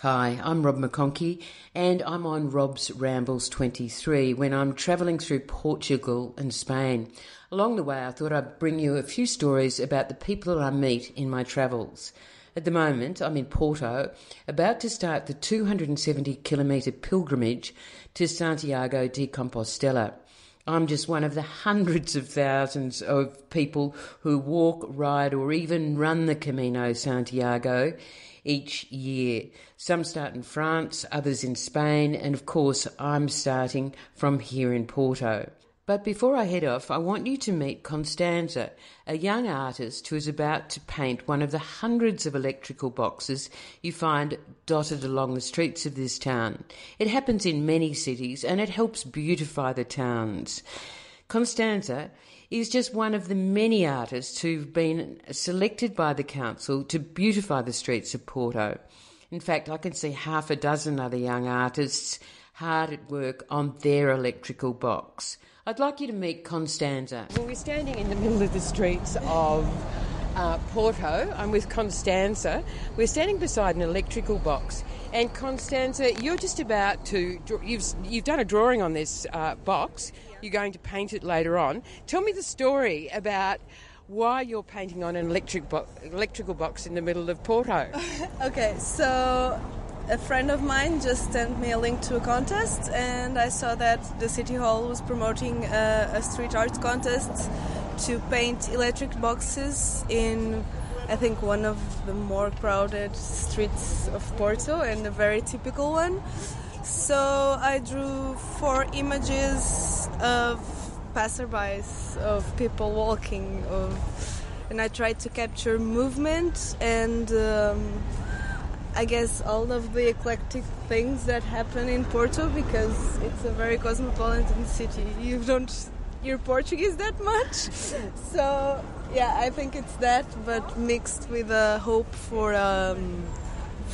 Hi, I'm Rob McConkie, and I'm on Rob's Rambles 23 when I'm travelling through Portugal and Spain. Along the way, I thought I'd bring you a few stories about the people I meet in my travels. At the moment, I'm in Porto, about to start the 270 kilometre pilgrimage to Santiago de Compostela. I'm just one of the hundreds of thousands of people who walk, ride, or even run the Camino Santiago each year. Some start in France, others in Spain, and of course, I'm starting from here in Porto. But before I head off, I want you to meet Constanza, a young artist who is about to paint one of the hundreds of electrical boxes you find dotted along the streets of this town. It happens in many cities and it helps beautify the towns. Constanza is just one of the many artists who've been selected by the council to beautify the streets of Porto. In fact, I can see half a dozen other young artists hard at work on their electrical box. I'd like you to meet Constanza. Well, we're standing in the middle of the streets of uh, Porto. I'm with Constanza. We're standing beside an electrical box. And Constanza, you're just about to, you've, you've done a drawing on this uh, box. You're going to paint it later on. Tell me the story about why you're painting on an electric bo- electrical box in the middle of Porto. okay, so a friend of mine just sent me a link to a contest, and I saw that the city hall was promoting a, a street art contest to paint electric boxes in, I think, one of the more crowded streets of Porto, and a very typical one. So I drew four images of passerbys, of people walking, of, and I tried to capture movement and. Um, I guess all of the eclectic things that happen in Porto because it's a very cosmopolitan city. You don't hear Portuguese that much, so yeah, I think it's that, but mixed with a hope for um,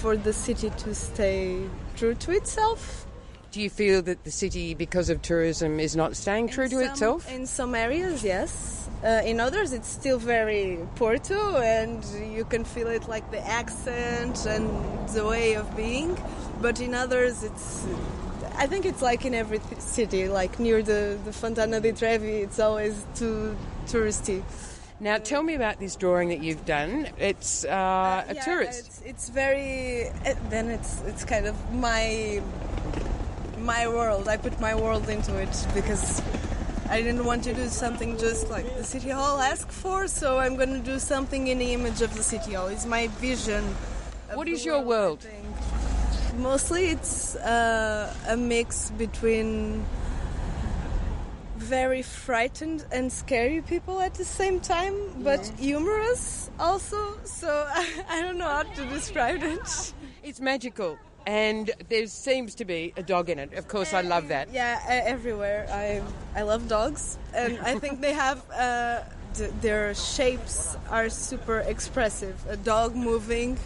for the city to stay true to itself. Do you feel that the city, because of tourism, is not staying true in to some, itself? In some areas, yes. Uh, in others, it's still very Porto, and you can feel it like the accent and the way of being. But in others, it's. I think it's like in every city, like near the, the Fontana di Trevi, it's always too touristy. Now, tell me about this drawing that you've done. It's uh, a yeah, tourist. It's, it's very. Uh, then it's it's kind of my my world. I put my world into it because I didn't want to do something just like the city hall asked for, so I'm going to do something in the image of the city hall. It's my vision. What is your world? Think. Mostly, it's uh, a mix between very frightened and scary people at the same time, but humorous also. So I don't know how to describe it. It's magical. And there seems to be a dog in it. Of course, I love that. Yeah, everywhere. I I love dogs, and I think they have uh, their shapes are super expressive. A dog moving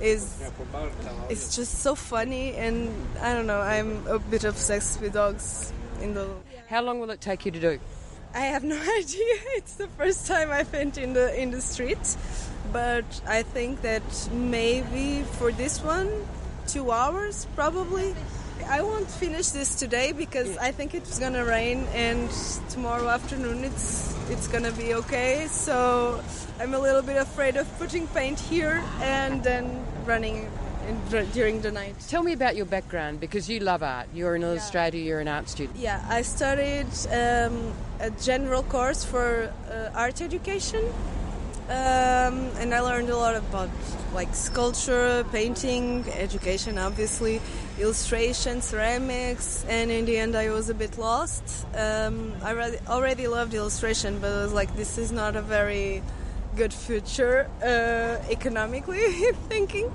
is it's just so funny, and I don't know. I'm a bit obsessed with dogs. In the How long will it take you to do? I have no idea. It's the first time I've been in the in the street, but I think that maybe for this one, two hours probably. I won't finish this today because I think it's gonna rain, and tomorrow afternoon it's it's gonna be okay. So I'm a little bit afraid of putting paint here and then running in, during the night. Tell me about your background because you love art. You're an illustrator, you're an art student. Yeah, I studied um, a general course for uh, art education, um, and I learned a lot about like sculpture, painting, education, obviously, illustration, ceramics, and in the end, I was a bit lost. Um, I already, already loved illustration, but I was like, this is not a very good future uh, economically thinking.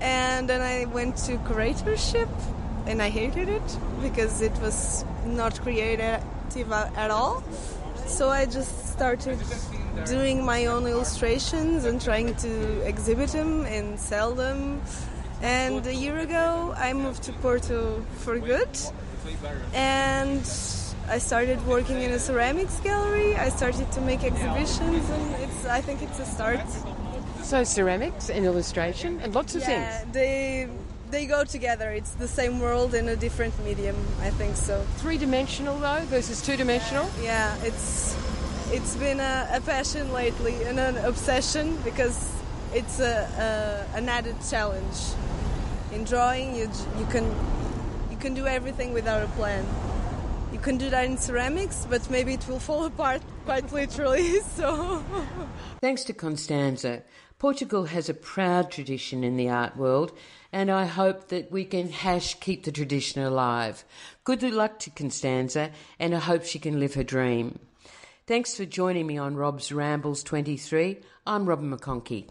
And then I went to curatorship, and I hated it because it was not creative at all. So I just started doing my own illustrations and trying to exhibit them and sell them. And a year ago, I moved to Porto for good, and I started working in a ceramics gallery. I started to make exhibitions, and it's I think it's a start. So ceramics and illustration and lots of Yeah, things. the they go together. It's the same world in a different medium. I think so. Three dimensional though versus two dimensional. Yeah, it's it's been a, a passion lately and an obsession because it's a, a, an added challenge. In drawing, you you can you can do everything without a plan. You can do that in ceramics, but maybe it will fall apart quite literally. So, thanks to Constanza, Portugal has a proud tradition in the art world, and I hope that we can hash keep the tradition alive. Good luck to Constanza, and I hope she can live her dream. Thanks for joining me on Rob's Rambles 23. I'm Robin McConkie.